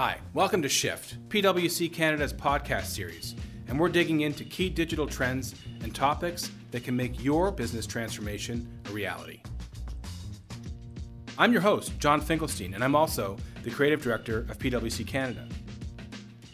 Hi, welcome to Shift, PwC Canada's podcast series, and we're digging into key digital trends and topics that can make your business transformation a reality. I'm your host, John Finkelstein, and I'm also the creative director of PwC Canada.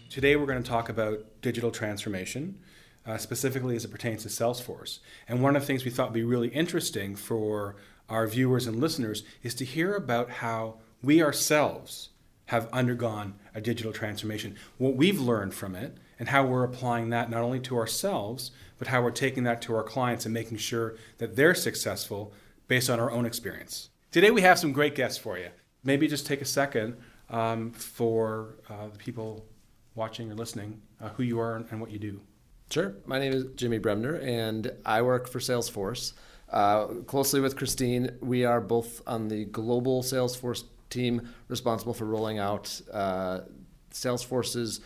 Today we're going to talk about digital transformation, uh, specifically as it pertains to Salesforce. And one of the things we thought would be really interesting for our viewers and listeners is to hear about how we ourselves have undergone a digital transformation, what we've learned from it, and how we're applying that not only to ourselves, but how we're taking that to our clients and making sure that they're successful based on our own experience. Today we have some great guests for you. Maybe just take a second um, for uh, the people watching or listening uh, who you are and what you do. Sure. My name is Jimmy Bremner, and I work for Salesforce. Uh, closely with Christine, we are both on the global Salesforce team responsible for rolling out uh, Salesforce's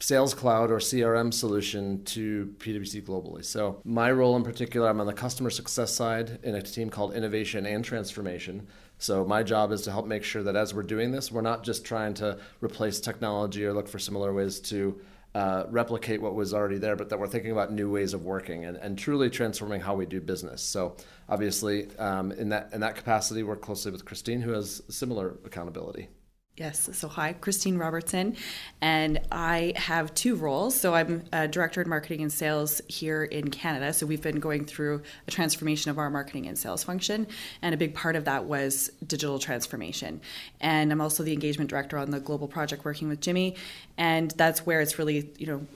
Sales Cloud or CRM solution to PwC globally. So, my role in particular, I'm on the customer success side in a team called Innovation and Transformation. So, my job is to help make sure that as we're doing this, we're not just trying to replace technology or look for similar ways to uh, replicate what was already there, but that we're thinking about new ways of working and, and truly transforming how we do business. So obviously, um, in that in that capacity, work closely with Christine, who has similar accountability. Yes. So, hi, Christine Robertson, and I have two roles. So, I'm a director of marketing and sales here in Canada. So, we've been going through a transformation of our marketing and sales function, and a big part of that was digital transformation. And I'm also the engagement director on the global project working with Jimmy, and that's where it's really, you know,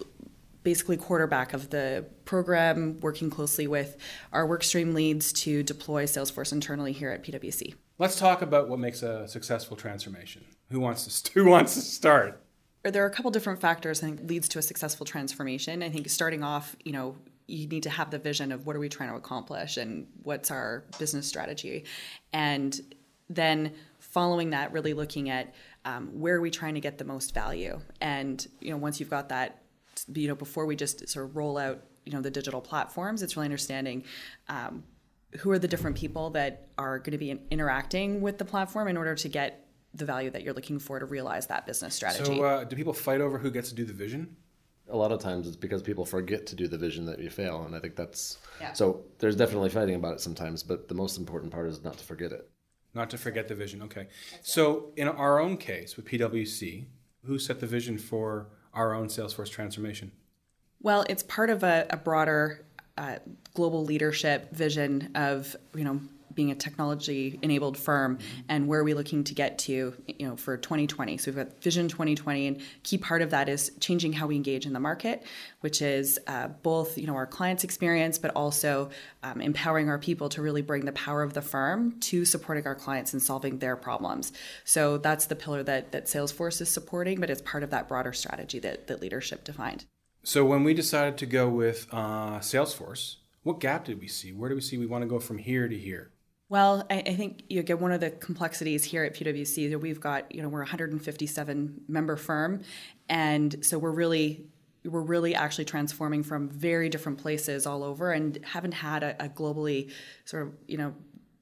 basically quarterback of the program, working closely with our workstream leads to deploy Salesforce internally here at PwC. Let's talk about what makes a successful transformation. Who wants to who wants to start? There are a couple different factors I think leads to a successful transformation. I think starting off, you know, you need to have the vision of what are we trying to accomplish and what's our business strategy, and then following that, really looking at um, where are we trying to get the most value. And you know, once you've got that, you know, before we just sort of roll out, you know, the digital platforms, it's really understanding. Um, who are the different people that are going to be interacting with the platform in order to get the value that you're looking for to realize that business strategy. So, uh, do people fight over who gets to do the vision? A lot of times it's because people forget to do the vision that you fail, and I think that's yeah. so. There's definitely fighting about it sometimes, but the most important part is not to forget it. Not to forget the vision. Okay. So, in our own case with PwC, who set the vision for our own Salesforce transformation? Well, it's part of a, a broader uh, global leadership vision of you know being a technology enabled firm and where are we looking to get to you know for 2020 so we've got vision 2020 and key part of that is changing how we engage in the market which is uh, both you know our clients experience but also um, empowering our people to really bring the power of the firm to supporting our clients and solving their problems so that's the pillar that that salesforce is supporting but it's part of that broader strategy that, that leadership defined so when we decided to go with uh, Salesforce, what gap did we see? Where do we see we want to go from here to here? Well, I, I think you get one of the complexities here at PwC is that we've got, you know, we're a 157 member firm, and so we're really we're really actually transforming from very different places all over and haven't had a, a globally sort of you know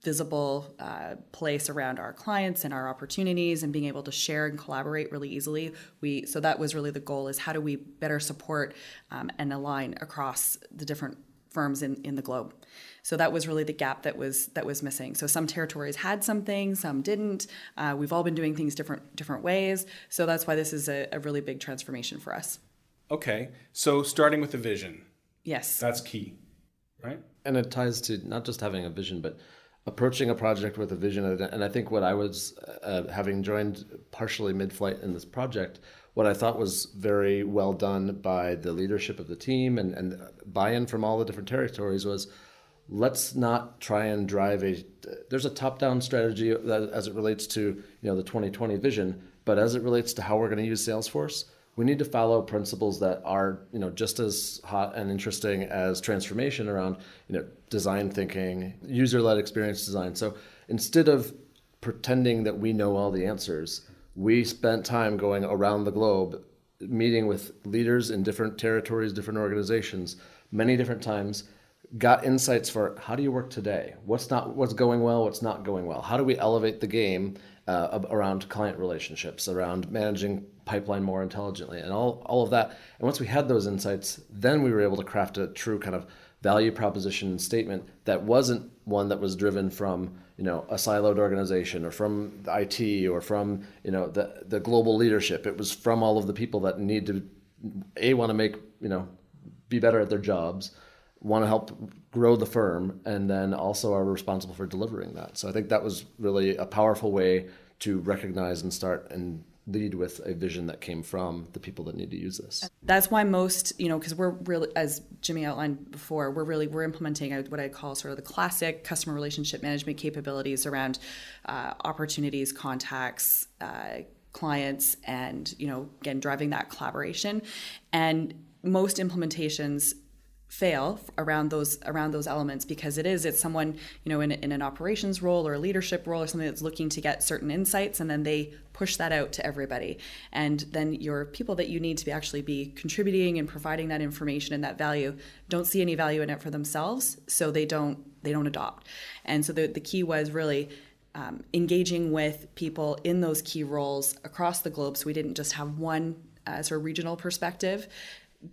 visible uh, place around our clients and our opportunities and being able to share and collaborate really easily. We so that was really the goal is how do we better support um, and align across the different firms in, in the globe. So that was really the gap that was that was missing. So some territories had something some didn't. Uh, we've all been doing things different different ways. So that's why this is a, a really big transformation for us. Okay. So starting with the vision. Yes. That's key right? And it ties to not just having a vision but approaching a project with a vision. And I think what I was, uh, having joined partially mid flight in this project, what I thought was very well done by the leadership of the team and, and buy in from all the different territories was let's not try and drive a there's a top down strategy as it relates to you know the 2020 vision but as it relates to how we're going to use salesforce we need to follow principles that are you know just as hot and interesting as transformation around you know design thinking user-led experience design. So instead of pretending that we know all the answers we spent time going around the globe meeting with leaders in different territories different organizations many different times got insights for how do you work today what's not what's going well what's not going well how do we elevate the game uh, around client relationships, around managing pipeline more intelligently, and all, all of that. And once we had those insights, then we were able to craft a true kind of value proposition statement that wasn't one that was driven from you know a siloed organization or from IT or from you know the the global leadership. It was from all of the people that need to a want to make you know be better at their jobs, want to help grow the firm, and then also are responsible for delivering that. So I think that was really a powerful way to recognize and start and lead with a vision that came from the people that need to use this. That's why most, you know, because we're really, as Jimmy outlined before, we're really we're implementing what I call sort of the classic customer relationship management capabilities around uh, opportunities, contacts. Uh, clients and you know again driving that collaboration and most implementations fail around those around those elements because it is it's someone you know in, in an operations role or a leadership role or something that's looking to get certain insights and then they push that out to everybody. And then your people that you need to be actually be contributing and providing that information and that value don't see any value in it for themselves so they don't they don't adopt. And so the, the key was really um, engaging with people in those key roles across the globe so we didn't just have one uh, sort of regional perspective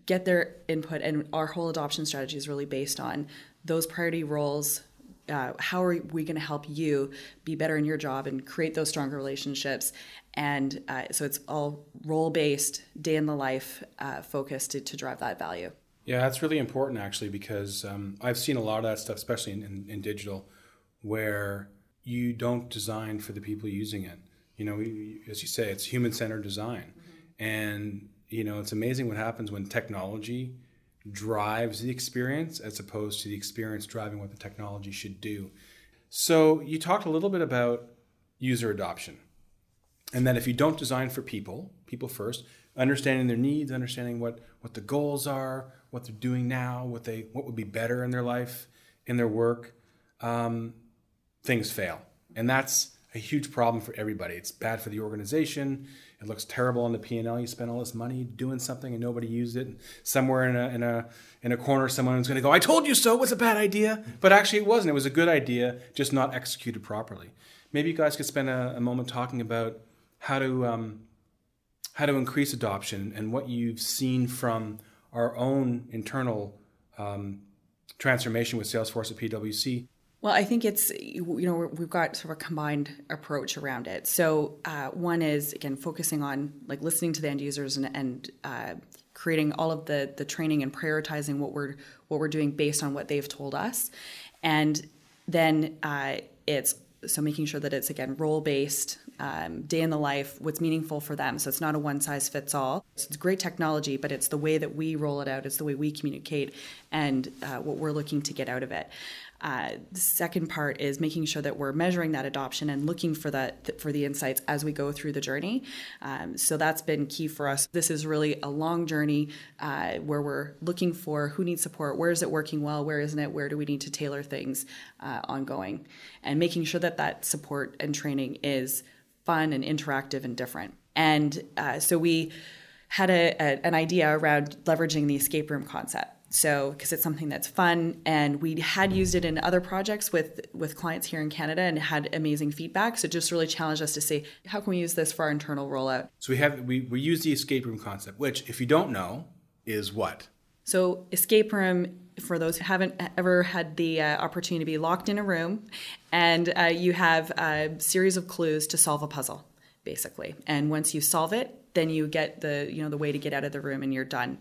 get their input and our whole adoption strategy is really based on those priority roles uh, how are we going to help you be better in your job and create those stronger relationships? And uh, so it's all role based day in the life uh, focused to, to, drive that value. Yeah that's really important actually because um, i've seen a lot of that stuff especially in, in, in, digital where you don't design for the people using it. You know as you say it's human centered design. Mm-hmm. and you know, it's amazing what happens when technology drives the experience as opposed to the experience driving what the technology should do. So, you talked a little bit about user adoption. And that if you don't design for people, people first, understanding their needs, understanding what, what the goals are, what they're doing now, what they what would be better in their life, in their work, um, things fail. And that's a huge problem for everybody. It's bad for the organization. It looks terrible on the P and L. You spent all this money doing something and nobody used it. Somewhere in a in a in a corner, someone's going to go, "I told you so." It was a bad idea, but actually it wasn't. It was a good idea, just not executed properly. Maybe you guys could spend a, a moment talking about how to um, how to increase adoption and what you've seen from our own internal um, transformation with Salesforce at PwC well, I think it's you know we've got sort of a combined approach around it. So uh, one is again focusing on like listening to the end users and, and uh, creating all of the the training and prioritizing what we're what we're doing based on what they've told us, and then uh, it's so making sure that it's again role based um, day in the life what's meaningful for them. So it's not a one size fits all so it's great technology but it's the way that we roll it out it's the way we communicate and uh, what we're looking to get out of it uh, second part is making sure that we're measuring that adoption and looking for that for the insights as we go through the journey. Um, so that's been key for us. This is really a long journey uh, where we're looking for who needs support, where is it working well, where isn't it, where do we need to tailor things uh, ongoing, and making sure that that support and training is fun and interactive and different. And uh, so we had a, a, an idea around leveraging the escape room concept. So, because it's something that's fun, and we had used it in other projects with with clients here in Canada and had amazing feedback. So, it just really challenged us to say, how can we use this for our internal rollout? So we have we, we use the escape room concept, which, if you don't know, is what. So, escape room for those who haven't ever had the uh, opportunity to be locked in a room, and uh, you have a series of clues to solve a puzzle, basically. And once you solve it, then you get the you know the way to get out of the room and you're done.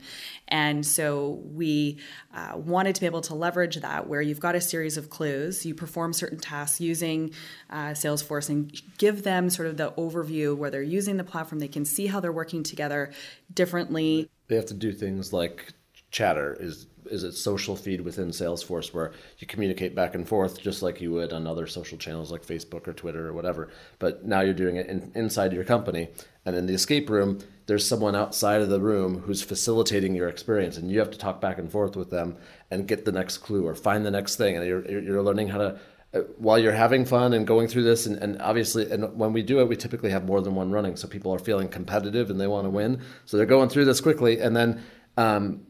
And so we uh, wanted to be able to leverage that where you've got a series of clues you perform certain tasks using uh, salesforce and give them sort of the overview where they're using the platform. They can see how they're working together differently. They have to do things like chatter is is it social feed within Salesforce where you communicate back and forth just like you would on other social channels like Facebook or Twitter or whatever. But now you're doing it in, inside your company, and in the escape room, there's someone outside of the room who's facilitating your experience, and you have to talk back and forth with them and get the next clue or find the next thing, and you're you're learning how to. Uh, while you're having fun and going through this, and, and obviously, and when we do it, we typically have more than one running, so people are feeling competitive and they want to win. So they're going through this quickly, and then um,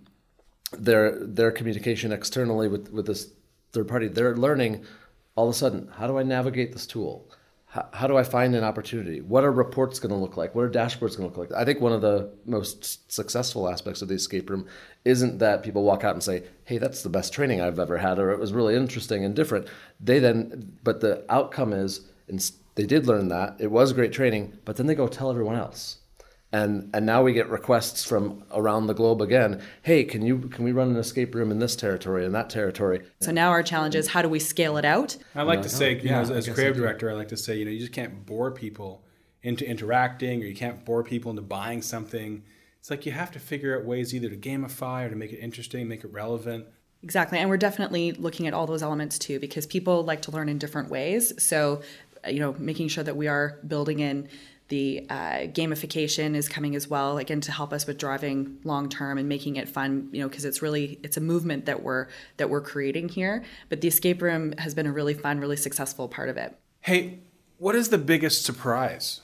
their their communication externally with with this third party, they're learning all of a sudden how do I navigate this tool? how, how do I find an opportunity? What are reports going to look like? What are dashboards going to look like? I think one of the most successful aspects of the escape room isn't that people walk out and say, "Hey, that's the best training I've ever had," or "It was really interesting and different." They then, but the outcome is, they did learn that it was great training, but then they go tell everyone else and and now we get requests from around the globe again. Hey can you can we run an escape room in this territory and that territory? So now our challenge is how do we scale it out? I like to say you know as, as creative director i like to say you know you just can't bore people into interacting or you can't bore people into buying something. It's like you have to figure out ways either to gamify or to make it interesting make it relevant. Exactly. And we're definitely looking at all those elements too, because people like to learn in different ways. So, you know, making sure that we are building in the uh, gamification is coming as well, again to help us with driving long term and making it fun. You know, because it's really it's a movement that we're that we're creating here. But the escape room has been a really fun, really successful part of it. Hey, what is the biggest surprise?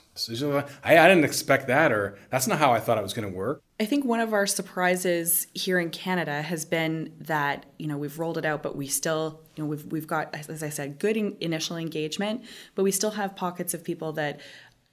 I, I didn't expect that, or that's not how I thought it was going to work. I think one of our surprises here in Canada has been that you know we've rolled it out, but we still you know we've we've got as I said good in, initial engagement, but we still have pockets of people that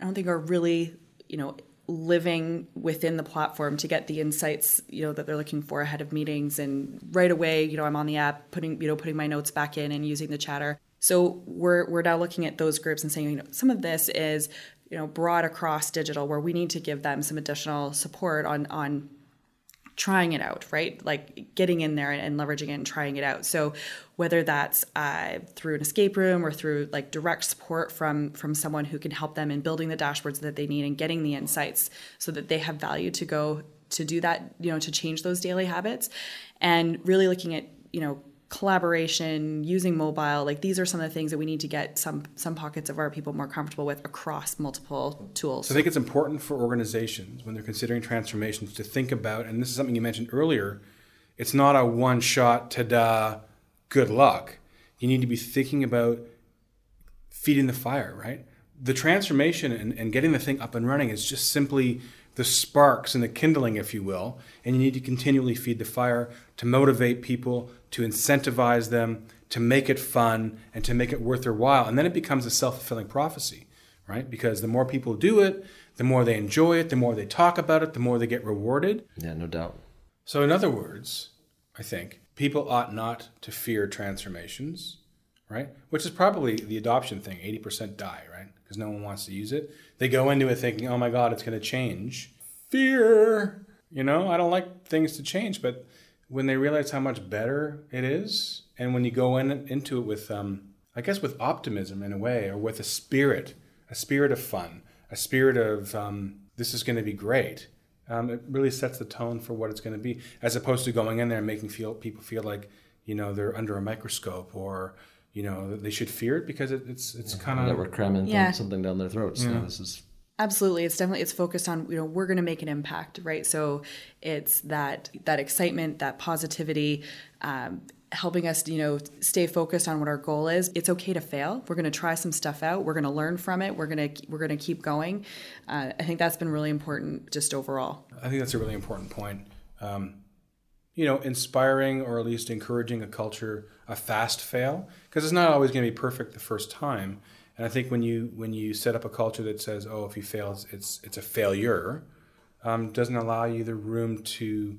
I don't think are really, you know, living within the platform to get the insights, you know, that they're looking for ahead of meetings. And right away, you know, I'm on the app, putting, you know, putting my notes back in and using the chatter. So we're we're now looking at those groups and saying, you know, some of this is, you know, broad across digital where we need to give them some additional support on on trying it out, right? Like getting in there and leveraging it and trying it out. So whether that's uh, through an escape room or through like direct support from from someone who can help them in building the dashboards that they need and getting the insights so that they have value to go to do that, you know, to change those daily habits, and really looking at you know collaboration using mobile like these are some of the things that we need to get some some pockets of our people more comfortable with across multiple tools. So i think it's important for organizations when they're considering transformations to think about and this is something you mentioned earlier it's not a one shot ta-da good luck. You need to be thinking about feeding the fire right? The transformation and, and getting the thing up and running is just simply the sparks and the kindling, if you will, and you need to continually feed the fire to motivate people, to incentivize them, to make it fun, and to make it worth their while. And then it becomes a self fulfilling prophecy, right? Because the more people do it, the more they enjoy it, the more they talk about it, the more they get rewarded. Yeah, no doubt. So, in other words, I think people ought not to fear transformations, right? Which is probably the adoption thing 80% die, right? Because no one wants to use it. They go into it thinking, oh my God, it's going to change. Fear. You know, I don't like things to change, but when they realize how much better it is, and when you go in into it with, um, I guess, with optimism in a way, or with a spirit, a spirit of fun, a spirit of um, this is going to be great. Um, it really sets the tone for what it's going to be, as opposed to going in there and making feel people feel like you know they're under a microscope or you know they should fear it because it, it's it's yeah, kind of that we're cramming yeah. something down their throats. Yeah. this is absolutely. It's definitely it's focused on you know we're going to make an impact right? So it's that that excitement that positivity um, helping us you know stay focused on what our goal is. It's okay to fail. We're going to try some stuff out. We're going to learn from it. We're going to we're going to keep going. Uh, i think that's been really important just overall. I think that's a really important point. Um, you know inspiring or at least encouraging a culture a fast fail because it's not always going to be perfect the first time. And I think when you when you set up a culture that says, "Oh, if you fail, it's it's a failure," um, doesn't allow you the room to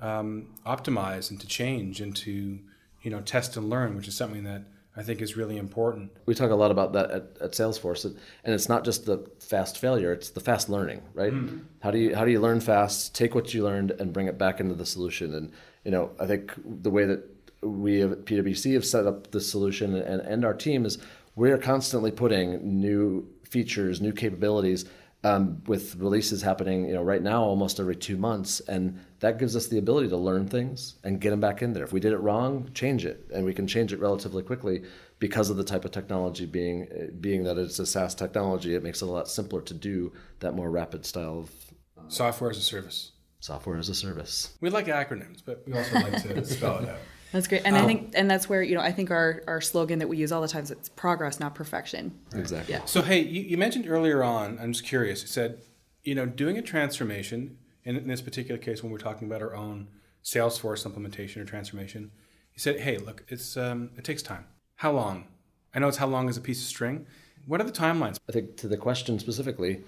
um, optimize and to change and to you know test and learn, which is something that I think is really important. We talk a lot about that at, at Salesforce, and it's not just the fast failure; it's the fast learning, right? Mm-hmm. How do you how do you learn fast? Take what you learned and bring it back into the solution. And you know, I think the way that we at PwC have set up the solution and, and our team is we are constantly putting new features, new capabilities um, with releases happening, you know, right now almost every two months, and that gives us the ability to learn things and get them back in there. If we did it wrong, change it, and we can change it relatively quickly because of the type of technology being being that it's a SaaS technology. It makes it a lot simpler to do that more rapid style of uh, software as a service. Software as a service. We like acronyms, but we also like to spell it out. That's great, and um, I think, and that's where you know, I think our our slogan that we use all the time is it's progress, not perfection. Exactly. Yeah. So hey, you, you, mentioned earlier on. I'm just curious. You said, you know, doing a transformation, and in this particular case, when we're talking about our own Salesforce implementation or transformation, you said, hey, look, it's um, it takes time. How long? I know it's how long is a piece of string. What are the timelines? I think to the question specifically,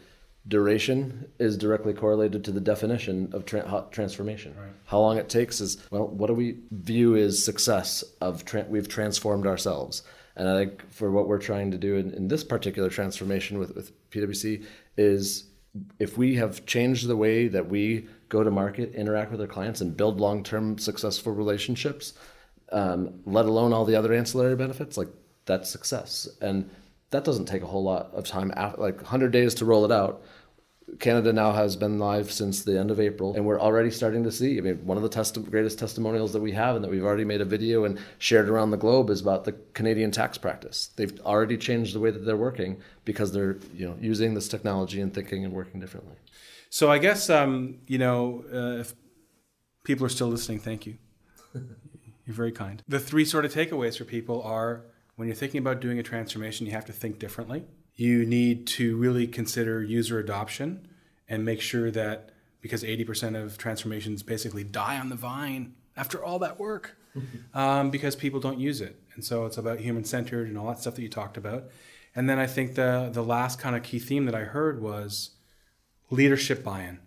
duration is directly correlated to the definition of tra- transformation. Right. How long it takes is well, what do we view as success of tra- we've transformed ourselves? And I think for what we're trying to do in, in this particular transformation with, with PwC is if we have changed the way that we go to market, interact with our clients, and build long term successful relationships, um, let alone all the other ancillary benefits, like that's success. And that doesn't take a whole lot of time, after, like 100 days to roll it out. Canada now has been live since the end of April, and we're already starting to see. I mean, one of the testi- greatest testimonials that we have, and that we've already made a video and shared around the globe, is about the Canadian tax practice. They've already changed the way that they're working because they're you know using this technology and thinking and working differently. So I guess um, you know uh, if people are still listening, thank you. You're very kind. The three sort of takeaways for people are when you're thinking about doing a transformation, you have to think differently you need to really consider user adoption and make sure that because 80% of transformations basically die on the vine after all that work um, because people don't use it. And so it's about human centered and all that stuff that you talked about. And then I think the, the last kind of key theme that I heard was leadership buy in.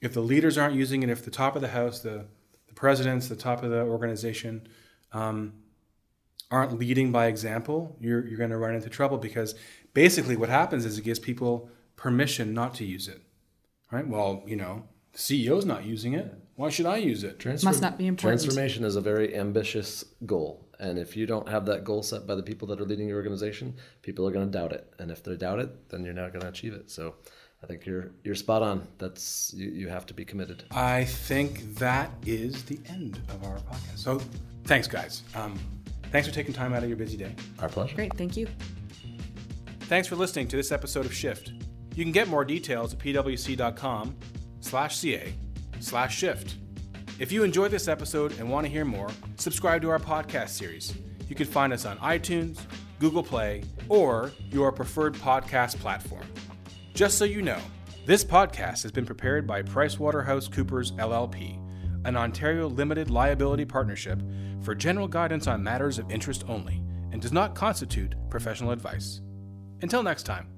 If the leaders aren't using it, if the top of the house, the, the presidents, the top of the organization, um, aren't leading by example, you're, you're going to run into trouble because basically what happens is it gives people permission not to use it. Right? Well, you know, the CEO's not using it. Why should I use it? Transform- Must not be important. Transformation is a very ambitious goal. And if you don't have that goal set by the people that are leading your organization, people are going to doubt it. And if they doubt it, then you're not going to achieve it. So I think you're you're spot on. That's you, you have to be committed. I think that is the end of our podcast. So thanks, guys. Um, thanks for taking time out of your busy day. Our pleasure. Great. Thank you. Thanks for listening to this episode of Shift. You can get more details at pwc.com slash ca slash shift. If you enjoyed this episode and want to hear more, subscribe to our podcast series. You can find us on iTunes, Google Play, or your preferred podcast platform. Just so you know, this podcast has been prepared by PricewaterhouseCoopers LLP, an Ontario limited liability partnership for general guidance on matters of interest only, and does not constitute professional advice. Until next time.